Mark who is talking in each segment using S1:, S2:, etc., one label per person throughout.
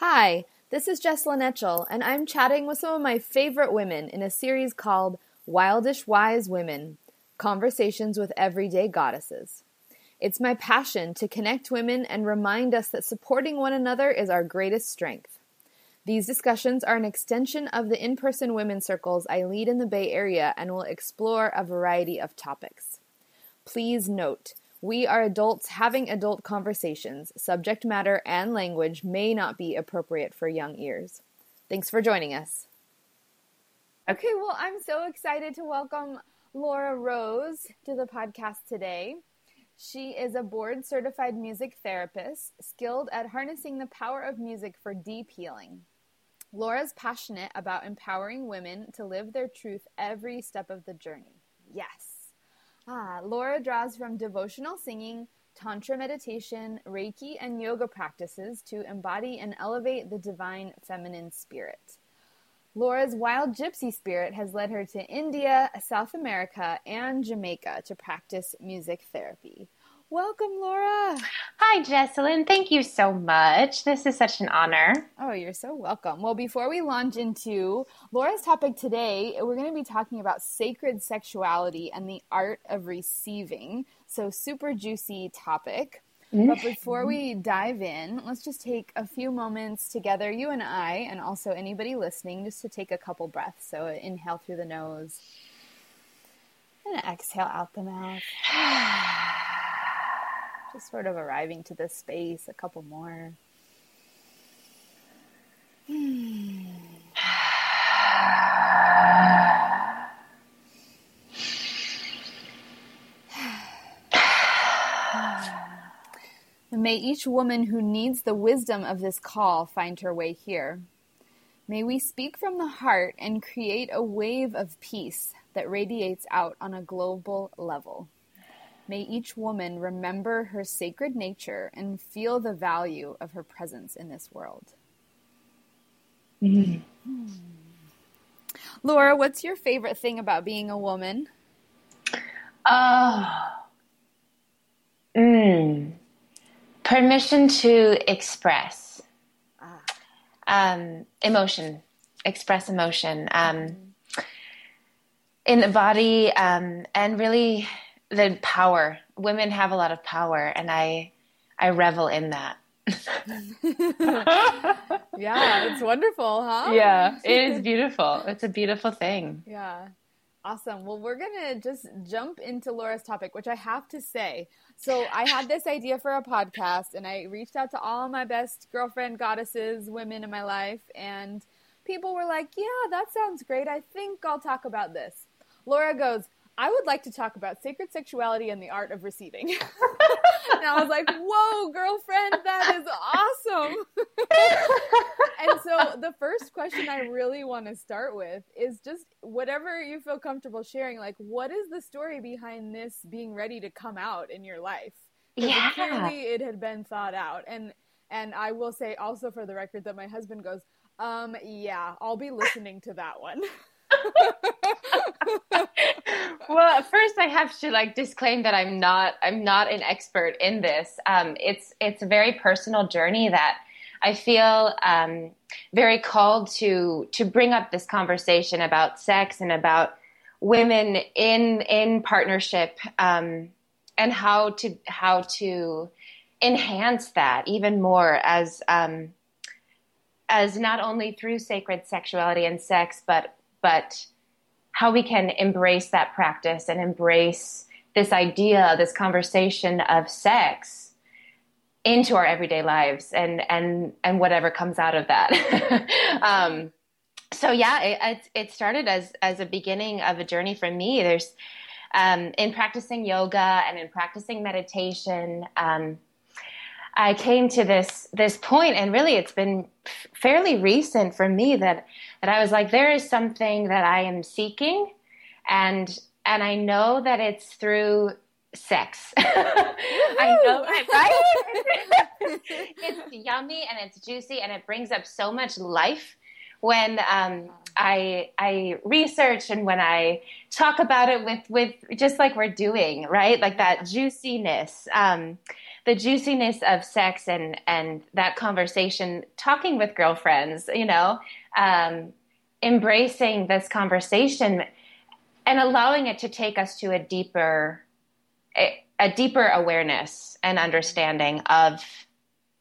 S1: Hi, this is Jesslyn Etchell, and I'm chatting with some of my favorite women in a series called Wildish Wise Women Conversations with Everyday Goddesses. It's my passion to connect women and remind us that supporting one another is our greatest strength. These discussions are an extension of the in person women's circles I lead in the Bay Area and will explore a variety of topics. Please note, we are adults having adult conversations. Subject matter and language may not be appropriate for young ears. Thanks for joining us. Okay, well, I'm so excited to welcome Laura Rose to the podcast today. She is a board certified music therapist, skilled at harnessing the power of music for deep healing. Laura's passionate about empowering women to live their truth every step of the journey. Yes. Ah, Laura draws from devotional singing, Tantra meditation, Reiki, and yoga practices to embody and elevate the divine feminine spirit. Laura's wild gypsy spirit has led her to India, South America, and Jamaica to practice music therapy. Welcome, Laura.
S2: Hi, Jessalyn. Thank you so much. This is such an honor.
S1: Oh, you're so welcome. Well, before we launch into Laura's topic today, we're going to be talking about sacred sexuality and the art of receiving. So, super juicy topic. Mm-hmm. But before we dive in, let's just take a few moments together, you and I, and also anybody listening, just to take a couple breaths. So, inhale through the nose and exhale out the mouth. Just sort of arriving to this space, a couple more. May each woman who needs the wisdom of this call find her way here. May we speak from the heart and create a wave of peace that radiates out on a global level. May each woman remember her sacred nature and feel the value of her presence in this world. Mm-hmm. Hmm. Laura, what's your favorite thing about being a woman?
S2: Oh, mm, permission to express ah. um, emotion, express emotion um, in the body, um, and really the power. Women have a lot of power, and I I revel in that.
S1: yeah, it's wonderful, huh?
S2: Yeah, it is beautiful. It's a beautiful thing.
S1: Yeah. Awesome. Well, we're going to just jump into Laura's topic, which I have to say. So, I had this idea for a podcast and I reached out to all my best girlfriend goddesses, women in my life, and people were like, Yeah, that sounds great. I think I'll talk about this. Laura goes, I would like to talk about sacred sexuality and the art of receiving. and I was like, whoa, girlfriend, that is awesome. and so the first question I really want to start with is just whatever you feel comfortable sharing, like, what is the story behind this being ready to come out in your life?
S2: Yeah.
S1: Clearly it had been thought out. And and I will say also for the record that my husband goes, um, yeah, I'll be listening to that one.
S2: well, first I have to like disclaim that I'm not I'm not an expert in this. Um, it's it's a very personal journey that I feel um, very called to to bring up this conversation about sex and about women in in partnership um, and how to how to enhance that even more as um, as not only through sacred sexuality and sex, but but how we can embrace that practice and embrace this idea, this conversation of sex into our everyday lives and and and whatever comes out of that. um, so yeah, it, it started as as a beginning of a journey for me. There's um, in practicing yoga and in practicing meditation. Um, I came to this this point, and really, it's been fairly recent for me that that I was like, there is something that I am seeking, and and I know that it's through sex. I know right? it's yummy and it's juicy and it brings up so much life when um, I I research and when I talk about it with with just like we're doing, right? Like that juiciness, um, the juiciness of sex and and that conversation, talking with girlfriends, you know, um, embracing this conversation and allowing it to take us to a deeper a, a deeper awareness and understanding of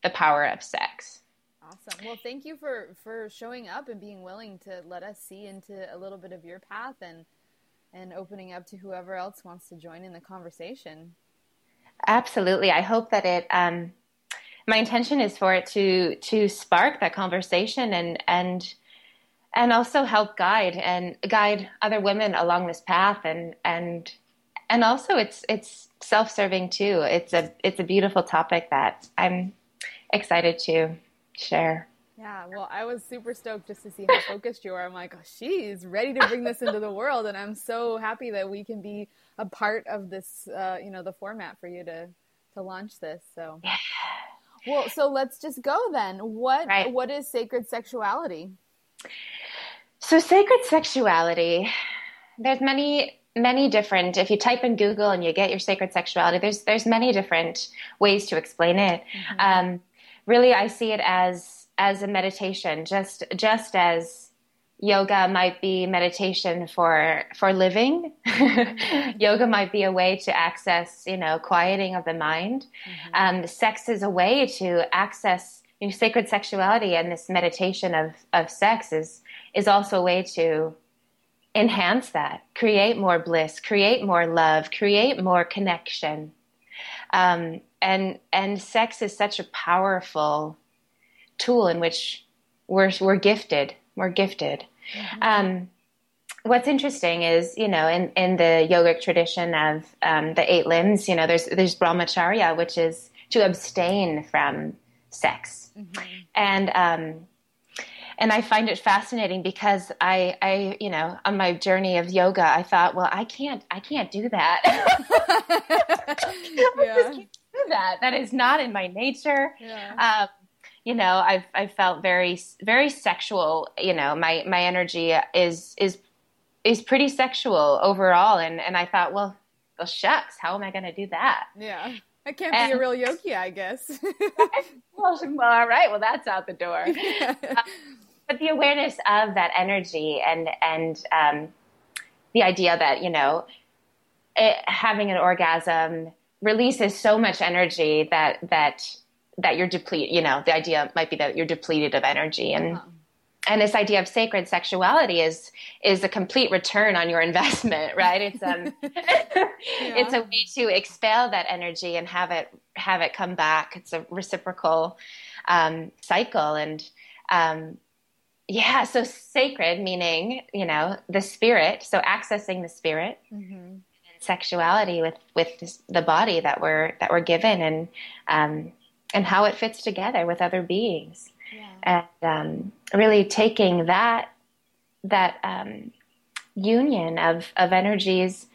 S2: the power of sex.
S1: Awesome. Well, thank you for for showing up and being willing to let us see into a little bit of your path and and opening up to whoever else wants to join in the conversation.
S2: Absolutely. I hope that it um my intention is for it to to spark that conversation and and and also help guide and guide other women along this path and and and also it's it's self-serving too. It's a it's a beautiful topic that I'm excited to share.
S1: Yeah, well, I was super stoked just to see how focused you are. I'm like, oh, she's ready to bring this into the world, and I'm so happy that we can be a part of this. Uh, you know, the format for you to to launch this. So, yeah. well, so let's just go then. What right. what is sacred sexuality?
S2: So, sacred sexuality. There's many many different if you type in google and you get your sacred sexuality there's there's many different ways to explain it mm-hmm. um, really I see it as as a meditation, just just as yoga might be meditation for for living. yoga might be a way to access, you know, quieting of the mind. Mm-hmm. Um, sex is a way to access you know, sacred sexuality, and this meditation of of sex is is also a way to enhance that, create more bliss, create more love, create more connection. Um, and and sex is such a powerful tool in which we're we're gifted. We're gifted. Mm-hmm. Um, what's interesting is you know in in the yogic tradition of um, the eight limbs, you know, there's there's brahmacharya, which is to abstain from sex, mm-hmm. and um, and I find it fascinating because I, I, you know, on my journey of yoga, I thought, well, I can't, I can't do that. yeah that. That is not in my nature. Yeah. Um, you know, I've I felt very very sexual. You know, my my energy is is is pretty sexual overall, and and I thought, well, well, shucks, how am I going to do that?
S1: Yeah. I can't and, be a real yogi, I guess.
S2: well, all right. Well, that's out the door. Yeah. Uh, but the awareness of that energy and and um, the idea that you know it, having an orgasm releases so much energy that that that you're depleted. You know, the idea might be that you're depleted of energy, and uh-huh. and this idea of sacred sexuality is is a complete return on your investment, right? It's um, yeah. it's a way to expel that energy and have it have it come back. It's a reciprocal um, cycle, and um, yeah, so sacred meaning you know the spirit. So accessing the spirit. Mm-hmm sexuality with with this, the body that we're that we're given and um, and how it fits together with other beings yeah. and um, really taking that that um, union of of energies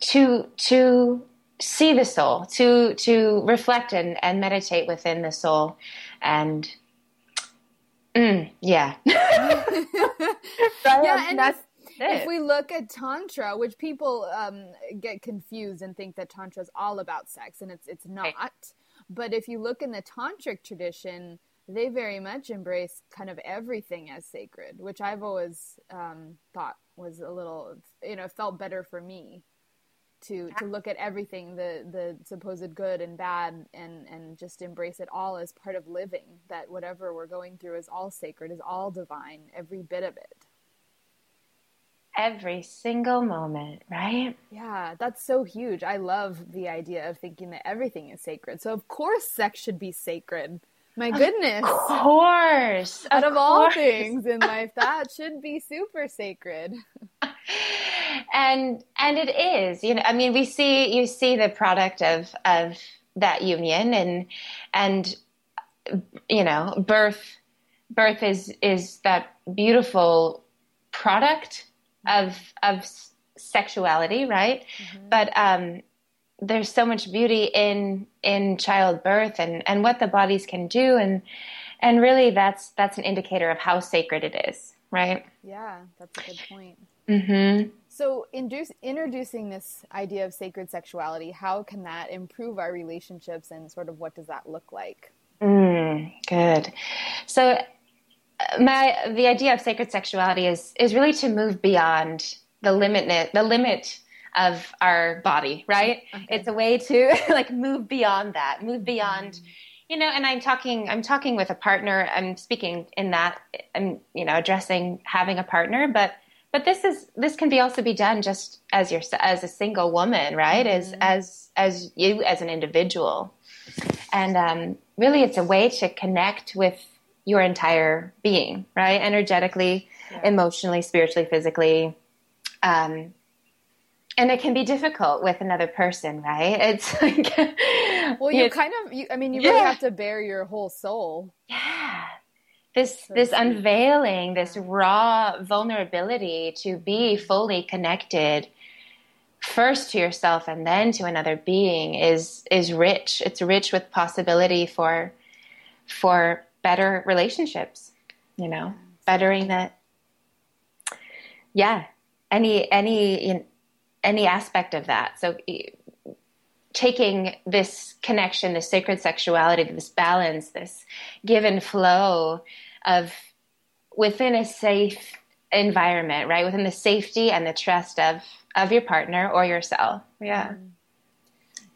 S2: to to see the soul to to reflect and, and meditate within the soul and mm, yeah
S1: yeah and that's if we look at tantra, which people um, get confused and think that tantra is all about sex, and it's it's not. Right. But if you look in the tantric tradition, they very much embrace kind of everything as sacred, which I've always um, thought was a little, you know, felt better for me to to look at everything the the supposed good and bad and and just embrace it all as part of living that whatever we're going through is all sacred is all divine every bit of it
S2: every single moment, right?
S1: Yeah, that's so huge. I love the idea of thinking that everything is sacred. So, of course, sex should be sacred. My goodness.
S2: Of course.
S1: Out of, of all things in life, that should be super sacred.
S2: and and it is. You know, I mean, we see you see the product of of that union and and you know, birth birth is is that beautiful product of of sexuality, right? Mm-hmm. But um, there's so much beauty in in childbirth and and what the bodies can do. And and really that's that's an indicator of how sacred it is right?
S1: Yeah that's a good point.
S2: Mm-hmm.
S1: so induce, introducing this idea of sacred sexuality how can that improve our relationships and sort of what does that look like?
S2: Mm, good. So uh, my the idea of sacred sexuality is is really to move beyond the limit the limit of our body right okay. it's a way to like move beyond that move beyond mm you know and i'm talking i'm talking with a partner i'm speaking in that i'm you know addressing having a partner but but this is this can be also be done just as your as a single woman right mm-hmm. as as as you as an individual and um, really it's a way to connect with your entire being right energetically yeah. emotionally spiritually physically um, and it can be difficult with another person, right? It's like,
S1: well, you, you kind of, you, I mean, you yeah. really have to bare your whole soul.
S2: Yeah. This, so this unveiling, this raw vulnerability to be fully connected first to yourself and then to another being is, is rich. It's rich with possibility for, for better relationships, you know, bettering that. Yeah. Any, any, any aspect of that. So taking this connection, this sacred sexuality, this balance, this give and flow of within a safe environment, right? Within the safety and the trust of of your partner or yourself. Yeah. Mm-hmm.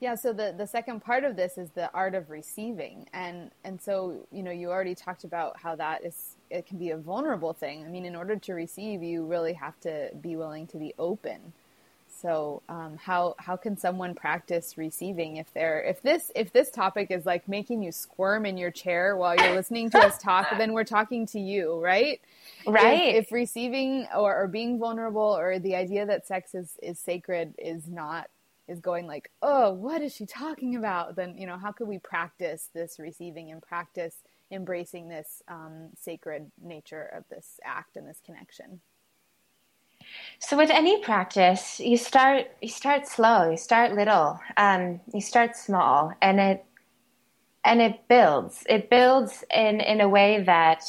S1: Yeah, so the, the second part of this is the art of receiving. And and so, you know, you already talked about how that is it can be a vulnerable thing. I mean, in order to receive, you really have to be willing to be open so um, how how can someone practice receiving if they're if this if this topic is like making you squirm in your chair while you're listening to us talk, then we're talking to you, right?
S2: Right.
S1: If, if receiving or, or being vulnerable or the idea that sex is is sacred is not is going like, oh, what is she talking about? Then you know, how could we practice this receiving and practice embracing this um, sacred nature of this act and this connection?
S2: So with any practice, you start you start slow, you start little, um, you start small, and it and it builds. It builds in in a way that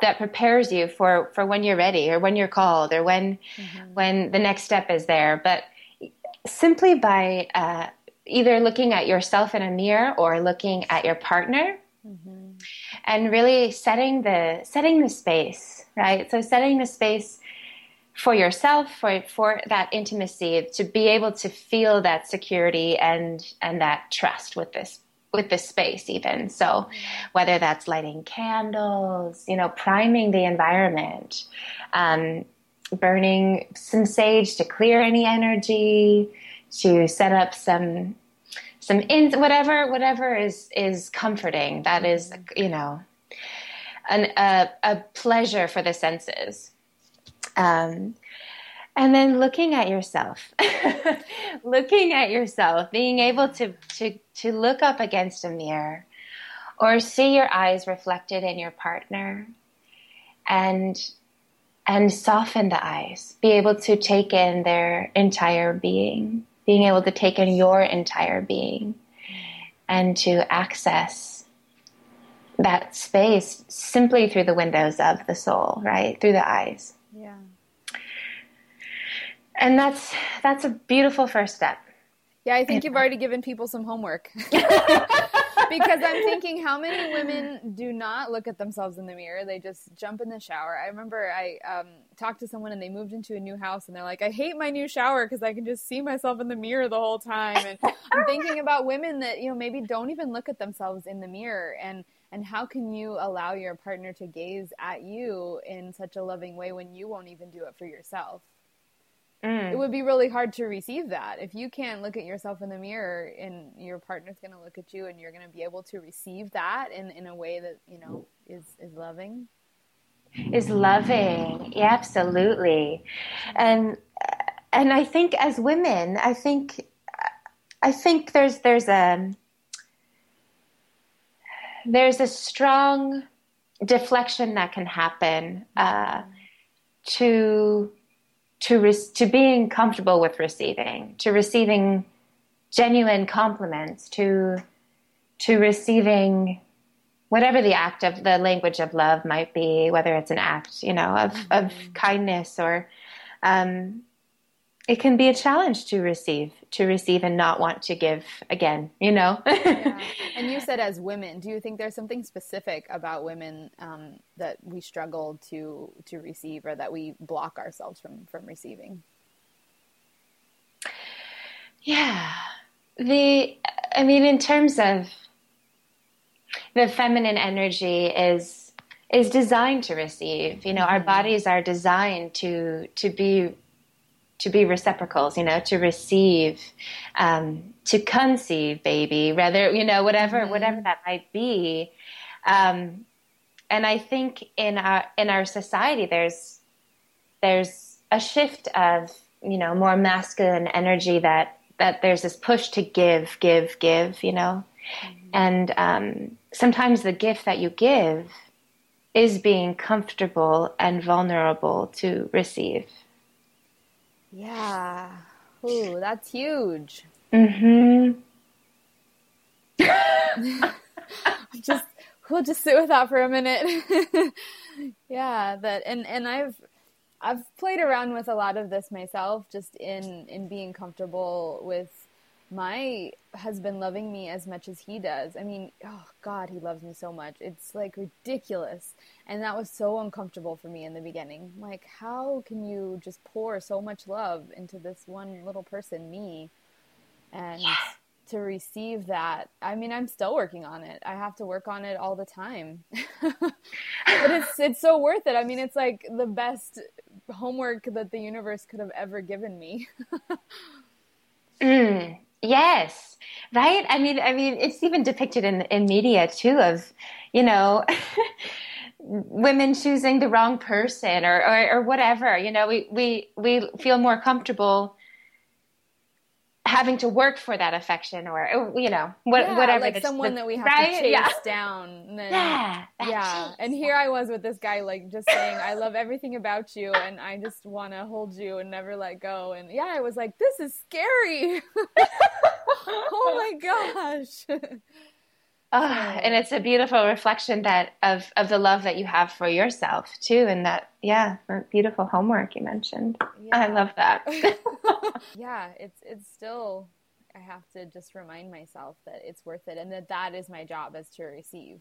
S2: that prepares you for for when you're ready or when you're called or when mm-hmm. when the next step is there. But simply by uh, either looking at yourself in a mirror or looking at your partner. Mm-hmm. And really setting the setting the space, right? So setting the space for yourself for for that intimacy to be able to feel that security and and that trust with this with this space even. So whether that's lighting candles you know priming the environment um, burning some sage to clear any energy to set up some some in whatever whatever is is comforting that is you know an, a, a pleasure for the senses um, and then looking at yourself, looking at yourself, being able to, to, to look up against a mirror or see your eyes reflected in your partner and and soften the eyes be able to take in their entire being being able to take in your entire being and to access that space simply through the windows of the soul right? Through the eyes
S1: yeah.
S2: And that's that's a beautiful first step.
S1: Yeah, I think you've already given people some homework. because I'm thinking how many women do not look at themselves in the mirror. They just jump in the shower. I remember I um, talked to someone and they moved into a new house and they're like, I hate my new shower because I can just see myself in the mirror the whole time. And I'm thinking about women that, you know, maybe don't even look at themselves in the mirror. And and how can you allow your partner to gaze at you in such a loving way when you won't even do it for yourself? Mm. it would be really hard to receive that. If you can't look at yourself in the mirror and your partner's going to look at you and you're going to be able to receive that in, in a way that you know is is loving?
S2: Is loving. Yeah, absolutely. And and i think as women i think i think there's there's a there's a strong deflection that can happen uh, to to re- to being comfortable with receiving, to receiving genuine compliments, to to receiving whatever the act of the language of love might be, whether it's an act, you know, of, mm-hmm. of kindness or, um, it can be a challenge to receive, to receive and not want to give again, you know?
S1: yeah. And you said as women, do you think there's something specific about women um, that we struggle to, to receive or that we block ourselves from, from receiving?
S2: Yeah. The, I mean, in terms of the feminine energy is is designed to receive you know our mm-hmm. bodies are designed to to be to be reciprocals you know to receive um, to conceive baby rather you know whatever mm-hmm. whatever that might be um, and i think in our in our society there's there's a shift of you know more masculine energy that that there's this push to give give give you know mm-hmm. and um, sometimes the gift that you give is being comfortable and vulnerable to receive.
S1: Yeah. Ooh, that's huge.
S2: Mm-hmm.
S1: just we'll just sit with that for a minute. yeah, that and and I've I've played around with a lot of this myself just in in being comfortable with my husband loving me as much as he does. I mean, oh God, he loves me so much. It's like ridiculous. And that was so uncomfortable for me in the beginning. Like, how can you just pour so much love into this one little person, me? And yeah. to receive that, I mean, I'm still working on it. I have to work on it all the time. but it's it's so worth it. I mean, it's like the best homework that the universe could have ever given me.
S2: mm. Yes, right. I mean, I mean, it's even depicted in in media too of, you know, women choosing the wrong person or, or or whatever. You know, we we we feel more comfortable having to work for that affection or you know what,
S1: yeah,
S2: whatever
S1: like someone the, that we have right? to chase yeah. down then, yeah yeah and here i was with this guy like just saying i love everything about you and i just want to hold you and never let go and yeah i was like this is scary gosh
S2: Oh, and it's a beautiful reflection that of of the love that you have for yourself too, and that yeah, beautiful homework you mentioned. Yeah. I love that.
S1: yeah, it's it's still I have to just remind myself that it's worth it, and that that is my job is to receive.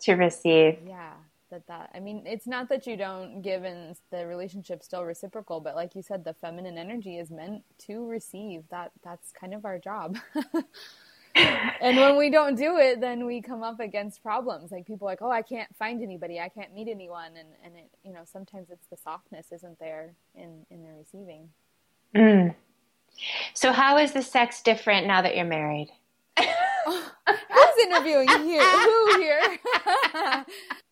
S2: To receive.
S1: Yeah, that that I mean, it's not that you don't give, and the relationship still reciprocal, but like you said, the feminine energy is meant to receive. That that's kind of our job. and when we don't do it, then we come up against problems. Like people like, oh, I can't find anybody, I can't meet anyone, and and it, you know, sometimes it's the softness isn't there in in the receiving.
S2: Mm. So how is the sex different now that you're married?
S1: oh, I was interviewing here. Who here?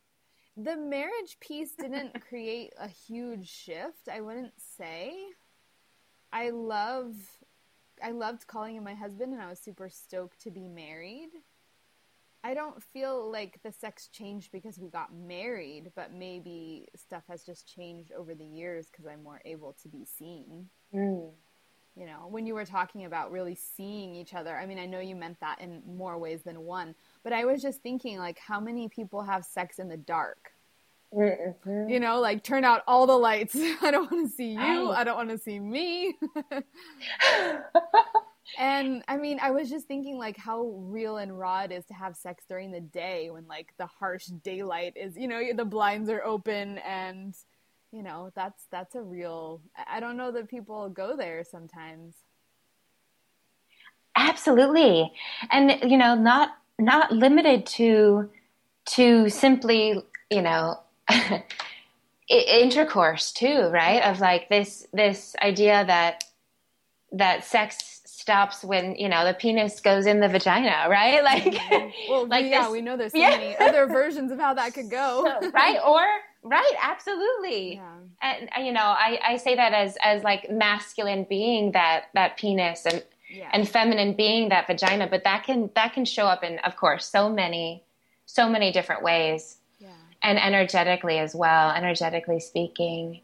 S1: the marriage piece didn't create a huge shift. I wouldn't say. I love I loved calling him my husband and I was super stoked to be married. I don't feel like the sex changed because we got married, but maybe stuff has just changed over the years because I'm more able to be seen. Mm. You know, when you were talking about really seeing each other, I mean, I know you meant that in more ways than one, but I was just thinking, like, how many people have sex in the dark? Mm-hmm. You know, like turn out all the lights. I don't want to see you. I don't want to see me. and I mean, I was just thinking like how real and raw it is to have sex during the day when like the harsh daylight is, you know, the blinds are open and you know, that's that's a real I don't know that people go there sometimes.
S2: Absolutely. And you know, not not limited to to simply, you know, intercourse too, right? Of like this this idea that that sex stops when you know the penis goes in the vagina, right? Like,
S1: mm-hmm. well, like yeah, this, we know there's so yeah. many other versions of how that could go,
S2: right? Or right, absolutely. Yeah. And, and, you know, I, I say that as as like masculine being that that penis and yeah. and feminine being that vagina, but that can that can show up in, of course, so many so many different ways and energetically as well, energetically speaking.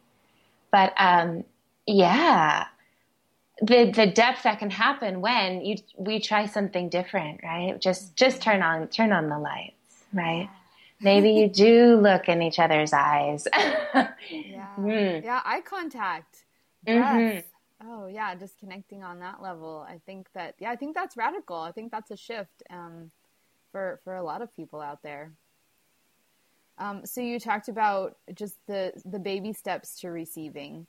S2: But um, yeah, the the depth that can happen when you we try something different, right? Just just turn on turn on the lights. right? Maybe you do look in each other's eyes.
S1: yeah. Mm. Yeah, eye contact. Mm-hmm. Oh yeah, just connecting on that level. I think that yeah, I think that's radical. I think that's a shift um, for for a lot of people out there. Um, so you talked about just the the baby steps to receiving.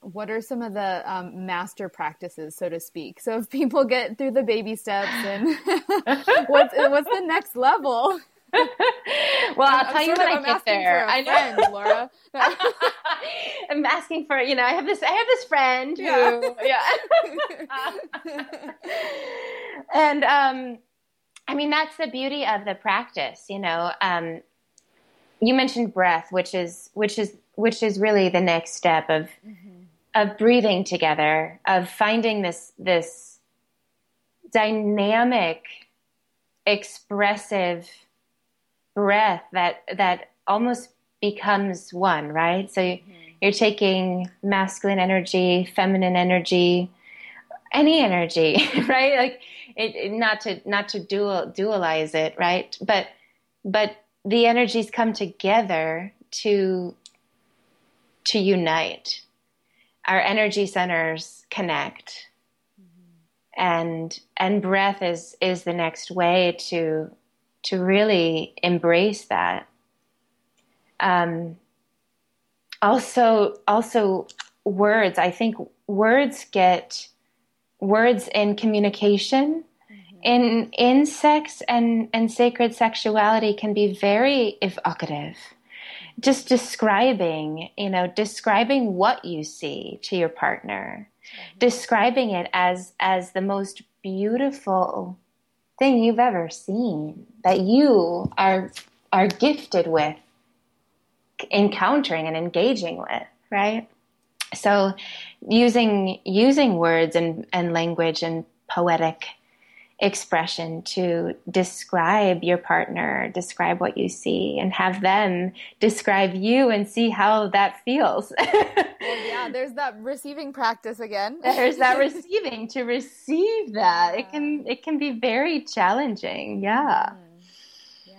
S1: What are some of the um, master practices, so to speak? So if people get through the baby steps, and what's what's the next level?
S2: Well, I'll tell I'm you when I get there. I know, friend, Laura. I'm asking for you know I have this I have this friend yeah. who yeah, and um, I mean that's the beauty of the practice. You know, um, you mentioned breath, which is which is which is really the next step of mm-hmm. of breathing together, of finding this this dynamic, expressive breath that that almost becomes one, right? So mm-hmm. you're taking masculine energy, feminine energy, any energy, right? Like it, it, not to not to dual dualize it, right? But but the energies come together to to unite our energy centers connect mm-hmm. and and breath is is the next way to to really embrace that. Um also also words. I think words get words in communication. In in sex and and sacred sexuality can be very evocative. Just describing you know describing what you see to your partner. Mm-hmm. describing it as as the most beautiful thing you've ever seen that you are are gifted with encountering and engaging with right? So using using words and and language and poetic expression to describe your partner, describe what you see, and have them describe you and see how that feels.
S1: well, yeah, there's that receiving practice again.
S2: there's that receiving to receive that. Yeah. It can it can be very challenging. Yeah. Mm.
S1: Yeah,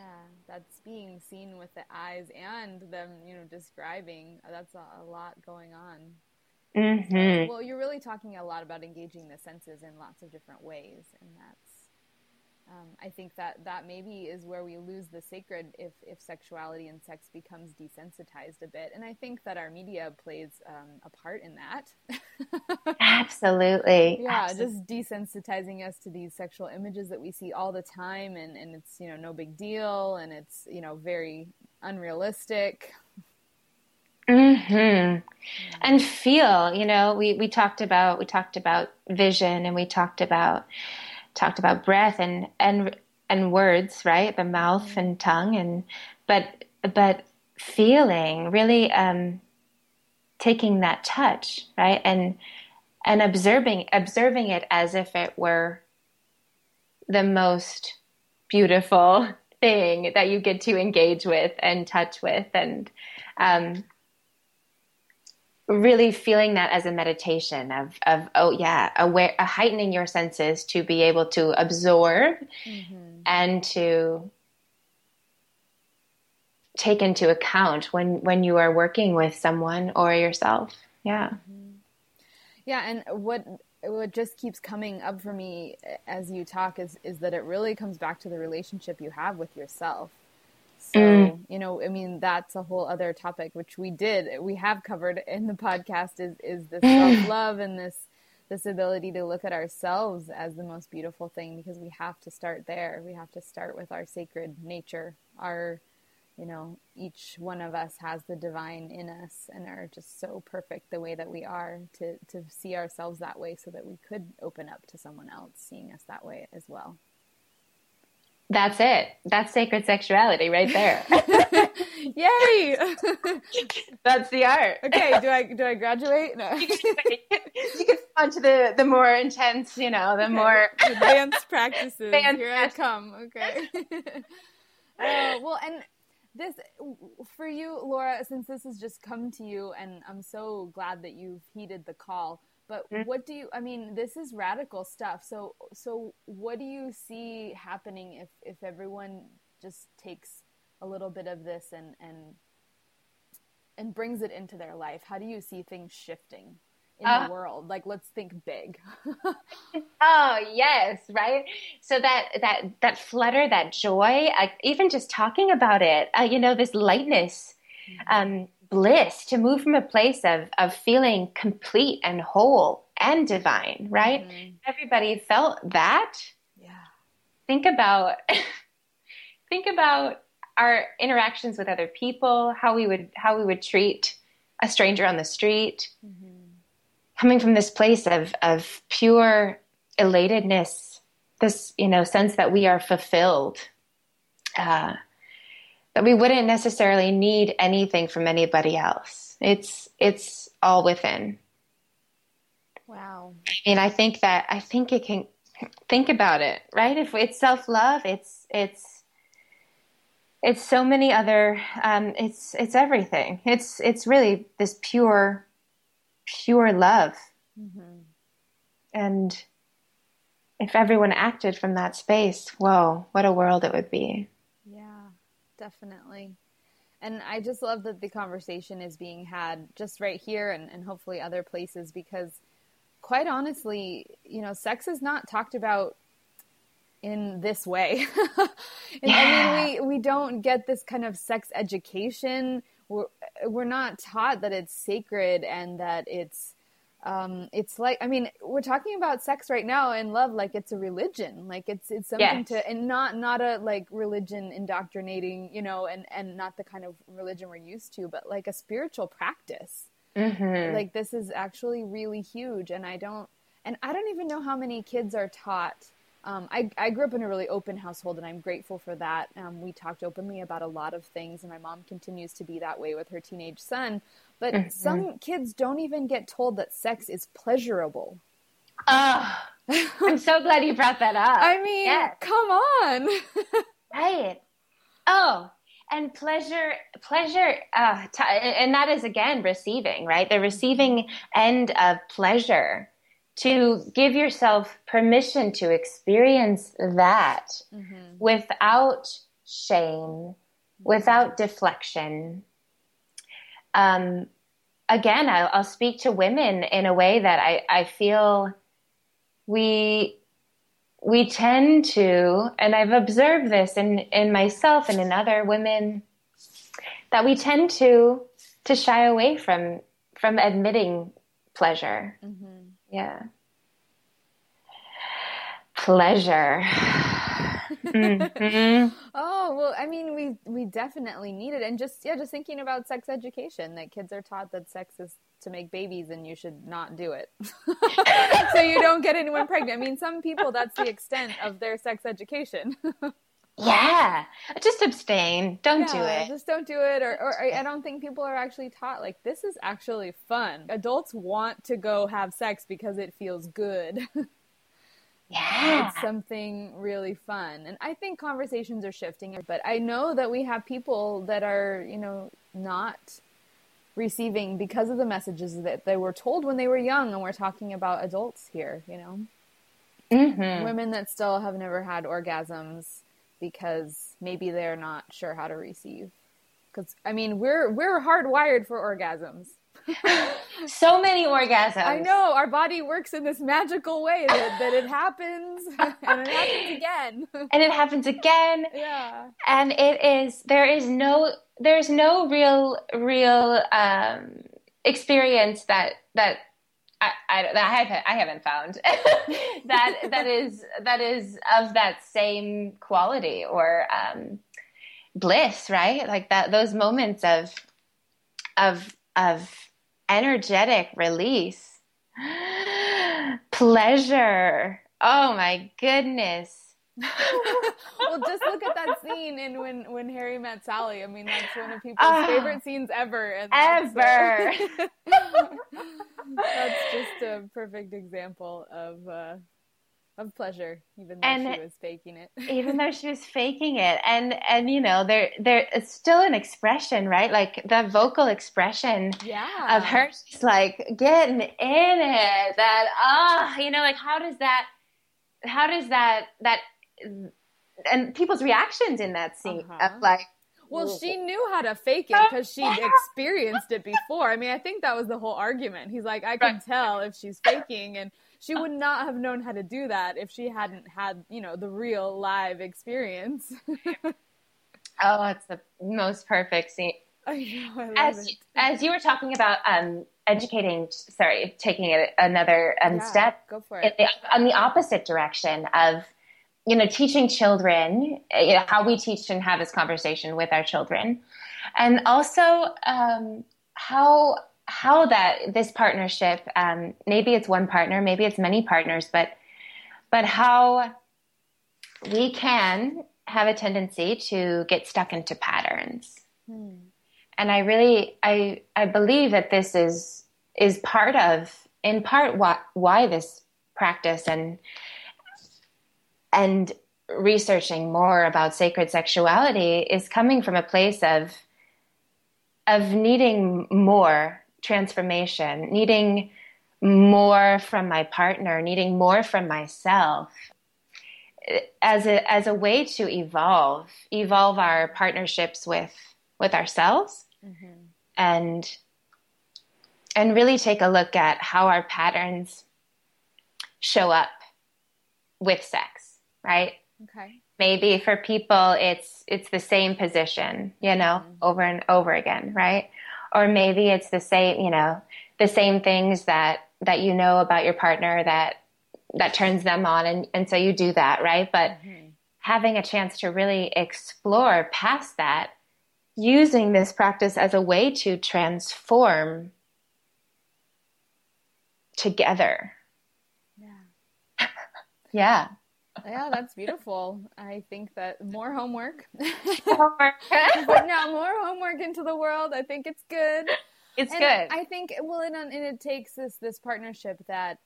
S1: that's being seen with the eyes and them, you know, describing. That's a, a lot going on. Mm-hmm. Well, you're really talking a lot about engaging the senses in lots of different ways, and that's um, I think that that maybe is where we lose the sacred if if sexuality and sex becomes desensitized a bit, and I think that our media plays um, a part in that.
S2: Absolutely.
S1: Yeah,
S2: Absolutely.
S1: just desensitizing us to these sexual images that we see all the time, and and it's you know no big deal, and it's you know very unrealistic.
S2: Hmm. And feel, you know, we we talked about we talked about vision, and we talked about talked about breath and and and words, right? The mouth mm-hmm. and tongue, and but but feeling really um, taking that touch, right? And and observing observing it as if it were the most beautiful thing that you get to engage with and touch with and um, really feeling that as a meditation of of oh yeah aware uh, heightening your senses to be able to absorb mm-hmm. and to take into account when when you are working with someone or yourself yeah mm-hmm.
S1: yeah and what what just keeps coming up for me as you talk is is that it really comes back to the relationship you have with yourself so, mm. you know, I mean, that's a whole other topic, which we did, we have covered in the podcast is, is this mm. self love and this, this ability to look at ourselves as the most beautiful thing because we have to start there. We have to start with our sacred nature. Our, you know, each one of us has the divine in us and are just so perfect the way that we are to, to see ourselves that way so that we could open up to someone else seeing us that way as well.
S2: That's it. That's sacred sexuality right there.
S1: Yay!
S2: That's the art.
S1: Okay, do I do I graduate? No.
S2: you can, to the the more intense, you know, the okay. more
S1: advanced practices. Advanced Here I come. Okay. uh, well, and this for you, Laura, since this has just come to you, and I'm so glad that you've heeded the call but mm-hmm. what do you i mean this is radical stuff. So so what do you see happening if if everyone just takes a little bit of this and and and brings it into their life? How do you see things shifting in uh, the world? Like let's think big.
S2: Oh yes right? So that that that flutter that joy uh, even just talking about it uh, you know this lightness mm-hmm. um, bliss to move from a place of of feeling complete and whole and divine right? Mm-hmm. everybody felt that.
S1: Yeah.
S2: Think about think about our interactions with other people how we would how we would treat a stranger on the street. Mm-hmm. Coming from this place of of pure elatedness, this you know sense that we are fulfilled, uh, that we wouldn't necessarily need anything from anybody else. It's it's all within.
S1: Wow.
S2: And I think that I think it can think about it, right? If it's self love, it's it's it's so many other um, it's it's everything. It's it's really this pure pure love. Mm-hmm. And if everyone acted from that space, whoa, what a world it would be.
S1: Definitely. And I just love that the conversation is being had just right here and, and hopefully other places because, quite honestly, you know, sex is not talked about in this way. yeah. I mean, we, we don't get this kind of sex education we're we're not taught that it's sacred and that it's um, it's like I mean we're talking about sex right now and love like it's a religion like it's it's something yes. to and not not a like religion indoctrinating you know and and not the kind of religion we're used to but like a spiritual practice mm-hmm. like this is actually really huge and I don't and I don't even know how many kids are taught um, I, I, grew up in a really open household and I'm grateful for that. Um, we talked openly about a lot of things, and my mom continues to be that way with her teenage son. But mm-hmm. some kids don't even get told that sex is pleasurable.
S2: Oh, I'm so glad you brought that up.
S1: I mean, yes. come on.
S2: right. Oh, and pleasure, pleasure, uh, t- and that is again receiving, right? The receiving end of pleasure to give yourself permission to experience that mm-hmm. without shame, without deflection. Um, again, I'll, I'll, speak to women in a way that I, I feel we we tend to, and I've observed this in, in myself and in other women, that we tend to to shy away from from admitting pleasure. Mm-hmm. Yeah. Pleasure.
S1: Mm-hmm. Oh well, I mean, we we definitely need it, and just yeah, just thinking about sex education that kids are taught that sex is to make babies, and you should not do it, so you don't get anyone pregnant. I mean, some people that's the extent of their sex education.
S2: yeah, just abstain. Don't yeah, do it.
S1: Just don't do it, or, or I don't think people are actually taught like this is actually fun. Adults want to go have sex because it feels good.
S2: Yeah.
S1: It's something really fun. And I think conversations are shifting, but I know that we have people that are, you know, not receiving because of the messages that they were told when they were young. And we're talking about adults here, you know? Mm-hmm. Women that still have never had orgasms because maybe they're not sure how to receive. Because, I mean, we're, we're hardwired for orgasms.
S2: So many orgasms.
S1: I know our body works in this magical way that, that it happens and it happens again.
S2: and it happens again.
S1: Yeah.
S2: And it is there is no there's no real real um, experience that that I, I, that I, have, I haven't found that that is that is of that same quality or um, bliss, right? Like that those moments of of of energetic release, pleasure. Oh my goodness.
S1: well, just look at that scene in when when Harry met Sally. I mean, that's one of people's oh, favorite scenes ever.
S2: Ever.
S1: that's just a perfect example of uh, of pleasure, even though and she was faking it.
S2: even though she was faking it, and and you know, there there it's still an expression, right? Like the vocal expression,
S1: yeah.
S2: of her she's like getting in it. That ah, you know, like how does that, how does that that and people's reactions in that scene uh-huh. of like
S1: well, she knew how to fake it because she'd experienced it before. I mean, I think that was the whole argument. He's like, I can right. tell if she's faking, and she would not have known how to do that if she hadn't had, you know, the real live experience.
S2: oh, it's the most perfect scene.
S1: I know, I
S2: as
S1: it.
S2: as you were talking about um, educating, sorry, taking it another um,
S1: yeah,
S2: step.
S1: Go for it.
S2: The, on the opposite direction of you know, teaching children you know, how we teach and have this conversation with our children, and also um, how how that this partnership um, maybe it's one partner, maybe it's many partners, but but how we can have a tendency to get stuck into patterns. Hmm. And I really I I believe that this is is part of in part why why this practice and and researching more about sacred sexuality is coming from a place of of needing more transformation, needing more from my partner, needing more from myself as a as a way to evolve, evolve our partnerships with with ourselves mm-hmm. and and really take a look at how our patterns show up with sex right?
S1: Okay.
S2: Maybe for people it's it's the same position, you know, mm-hmm. over and over again, right? Or maybe it's the same, you know, the same things that that you know about your partner that that turns them on and, and so you do that, right? But mm-hmm. having a chance to really explore past that, using this practice as a way to transform together.
S1: Yeah.
S2: yeah
S1: yeah, that's beautiful. I think that more homework.
S2: homework.
S1: Putting out more homework into the world. I think it's good.
S2: It's
S1: and
S2: good.
S1: I think well, and, and it takes this this partnership that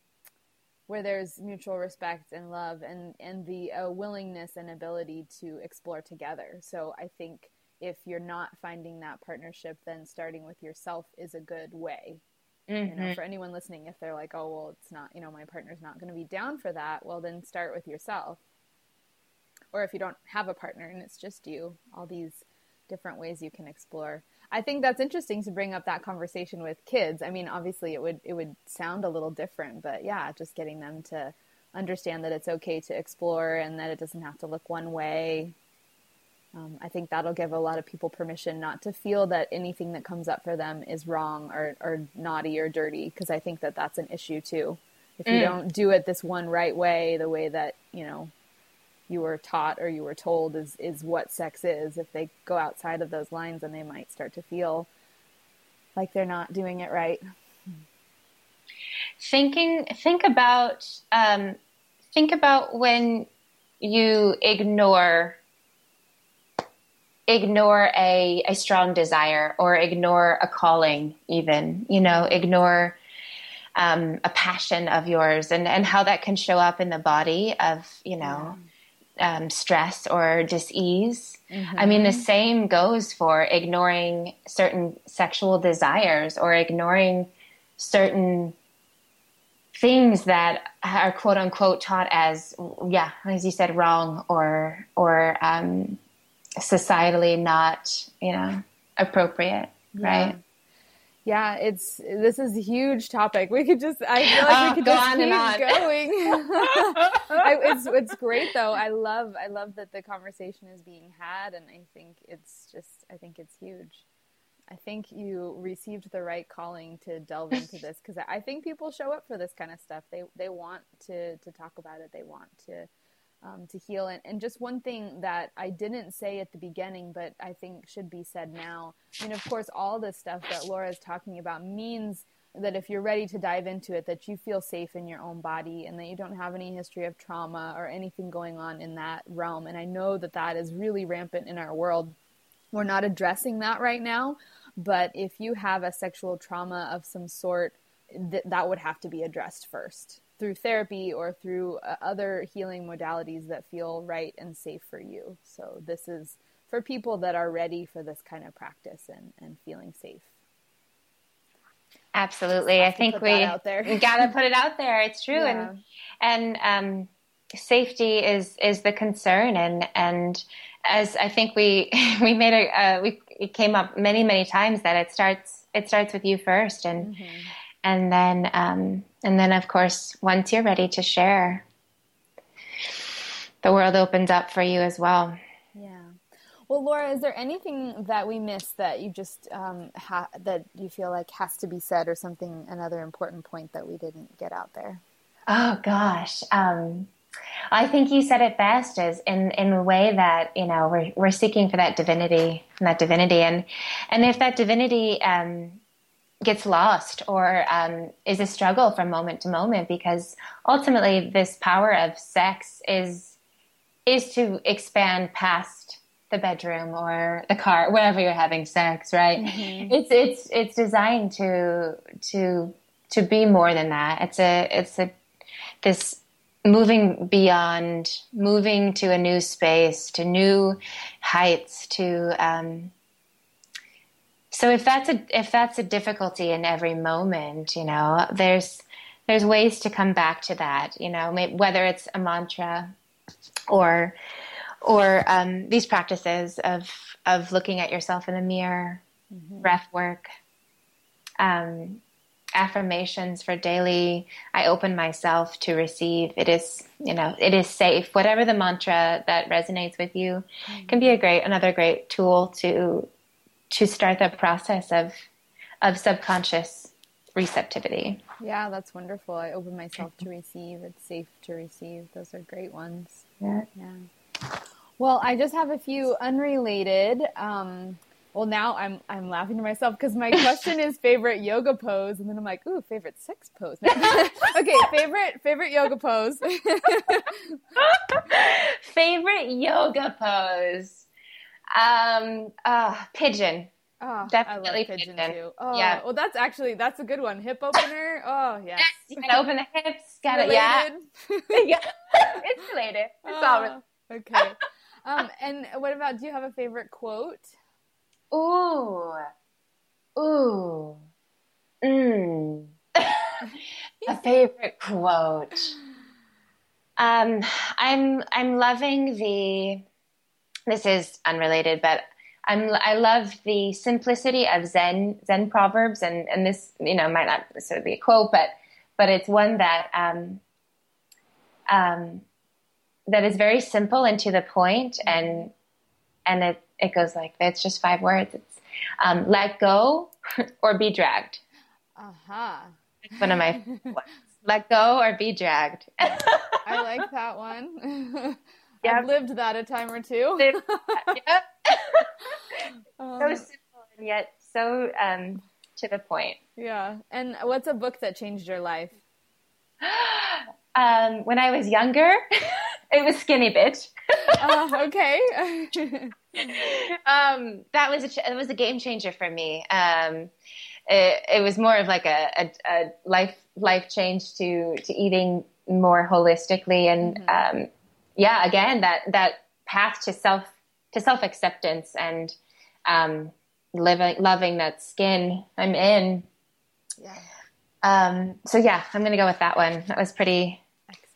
S1: where there's mutual respect and love and and the uh, willingness and ability to explore together. So I think if you're not finding that partnership, then starting with yourself is a good way Mm-hmm. You know, mm-hmm. for anyone listening, if they're like, oh, well, it's not, you know, my partner's not going to be down for that, well, then start with yourself. Or if you don't have a partner and it's just you, all these different ways you can explore. I think that's interesting to bring up that conversation with kids. I mean, obviously it would it would sound a little different, but yeah, just getting them to understand that it's okay to explore and that it doesn't have to look one way um, I think that'll give a lot of people permission not to feel that anything that comes up for them is wrong or, or naughty or dirty, because I think that that's an issue too. If you mm. don't do it this one right way, the way that you know you were taught or you were told is is what sex is. If they go outside of those lines, then they might start to feel like they're not doing it right.
S2: Thinking, think about, um, think about when you ignore ignore a, a strong desire or ignore a calling even you know ignore um, a passion of yours and, and how that can show up in the body of you know yeah. um, stress or dis-ease mm-hmm. i mean the same goes for ignoring certain sexual desires or ignoring certain things that are quote unquote taught as yeah as you said wrong or or um, societally not, you know, appropriate, yeah. right?
S1: Yeah, it's this is a huge topic. We could just I feel like we oh, could just keep going. I, it's it's great though. I love I love that the conversation is being had, and I think it's just I think it's huge. I think you received the right calling to delve into this because I think people show up for this kind of stuff. They they want to to talk about it. They want to um, to heal. And, and just one thing that I didn't say at the beginning, but I think should be said now. I mean, of course, all this stuff that Laura is talking about means that if you're ready to dive into it, that you feel safe in your own body and that you don't have any history of trauma or anything going on in that realm. And I know that that is really rampant in our world. We're not addressing that right now, but if you have a sexual trauma of some sort, th- that would have to be addressed first through therapy or through uh, other healing modalities that feel right and safe for you. So this is for people that are ready for this kind of practice and, and feeling safe.
S2: Absolutely. I think we, we got to put it out there. It's true.
S1: Yeah.
S2: And, and, um, safety is is the concern, and and as I think we we made a uh, we it came up many many times that it starts it starts with you first, and mm-hmm. and then um, and then of course once you're ready to share, the world opens up for you as well.
S1: Yeah. Well, Laura, is there anything that we missed that you just um, ha- that you feel like has to be said, or something another important point that we didn't get out there?
S2: Oh gosh, um, I think you said it best, as in in a way that you know we're we're seeking for that divinity, and that divinity, and and if that divinity um, gets lost or um, is a struggle from moment to moment, because ultimately this power of sex is is to expand past the bedroom or the car, wherever you're having sex, right? Mm-hmm. It's it's it's designed to to to be more than that. It's a it's a this moving beyond, moving to a new space, to new heights, to um, so if that's a if that's a difficulty in every moment, you know, there's there's ways to come back to that, you know, whether it's a mantra or or um, these practices of of looking at yourself in the mirror, mm-hmm. breath work, um, affirmations for daily. I open myself to receive. It is you know it is safe. Whatever the mantra that resonates with you mm-hmm. can be a great another great tool to to start the process of of subconscious receptivity.
S1: Yeah, that's wonderful. I open myself to receive. It's safe to receive. Those are great ones.
S2: Yeah.
S1: Yeah. Well, I just have a few unrelated. Um, well, now I'm I'm laughing to myself because my question is favorite yoga pose, and then I'm like, ooh, favorite sex pose. okay, favorite favorite yoga pose.
S2: favorite yoga pose. Um, uh, pigeon.
S1: Oh, Definitely pigeon, pigeon, too. Oh, yeah. Well, that's actually that's a good one. Hip opener. Oh, yes. yes
S2: you gotta open the hips. Gotta yeah. yeah. It's related. It's oh, all related.
S1: Okay. Um, and what about? Do you have a favorite quote?
S2: Ooh, ooh, mm. a favorite quote. Um, I'm I'm loving the. This is unrelated, but I'm, I love the simplicity of Zen Zen proverbs, and and this you know might not necessarily be a quote, but but it's one that um, um, that is very simple and to the point, and and it it goes like it's just five words. It's um, let go or be dragged.
S1: Uh huh.
S2: It's one of my let go or be dragged.
S1: I like that one. Yep. I've lived that a time or two. yep.
S2: um, so simple and yet so um, to the point.
S1: Yeah. And what's a book that changed your life?
S2: Um, when I was younger, it was Skinny Bitch.
S1: uh, okay.
S2: um, that was a it was a game changer for me. Um, it, it, was more of like a, a, a, life life change to to eating more holistically and mm-hmm. um, yeah, again, that that path to self to self acceptance and um, living loving that skin I'm in. Yeah. Um, so yeah, I'm gonna go with that one. That was pretty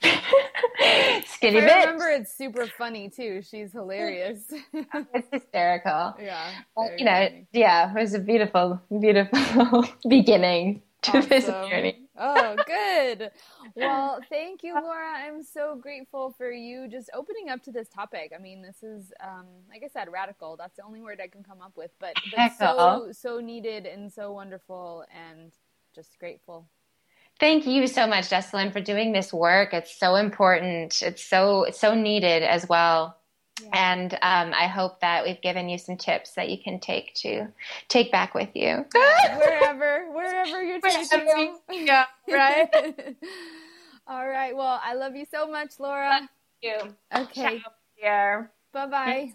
S2: skinny.
S1: I remember it's super funny too. She's hilarious.
S2: it's hysterical.
S1: Yeah.
S2: you know, funny. yeah, it was a beautiful, beautiful beginning to awesome. this journey.
S1: Oh, good. Well, thank you, Laura. I'm so grateful for you just opening up to this topic. I mean, this is, um, like I said, radical. That's the only word I can come up with, but, but so, so needed and so wonderful and just grateful.
S2: Thank you so much, Jessalyn, for doing this work. It's so important. It's so, it's so needed as well. Yeah. And um, I hope that we've given you some tips that you can take to take back with you.
S1: wherever, wherever you're taking
S2: Yeah, right.
S1: All right. Well, I love you so much, Laura.
S2: Thank you.
S1: Okay.
S2: Ciao,
S1: Bye bye.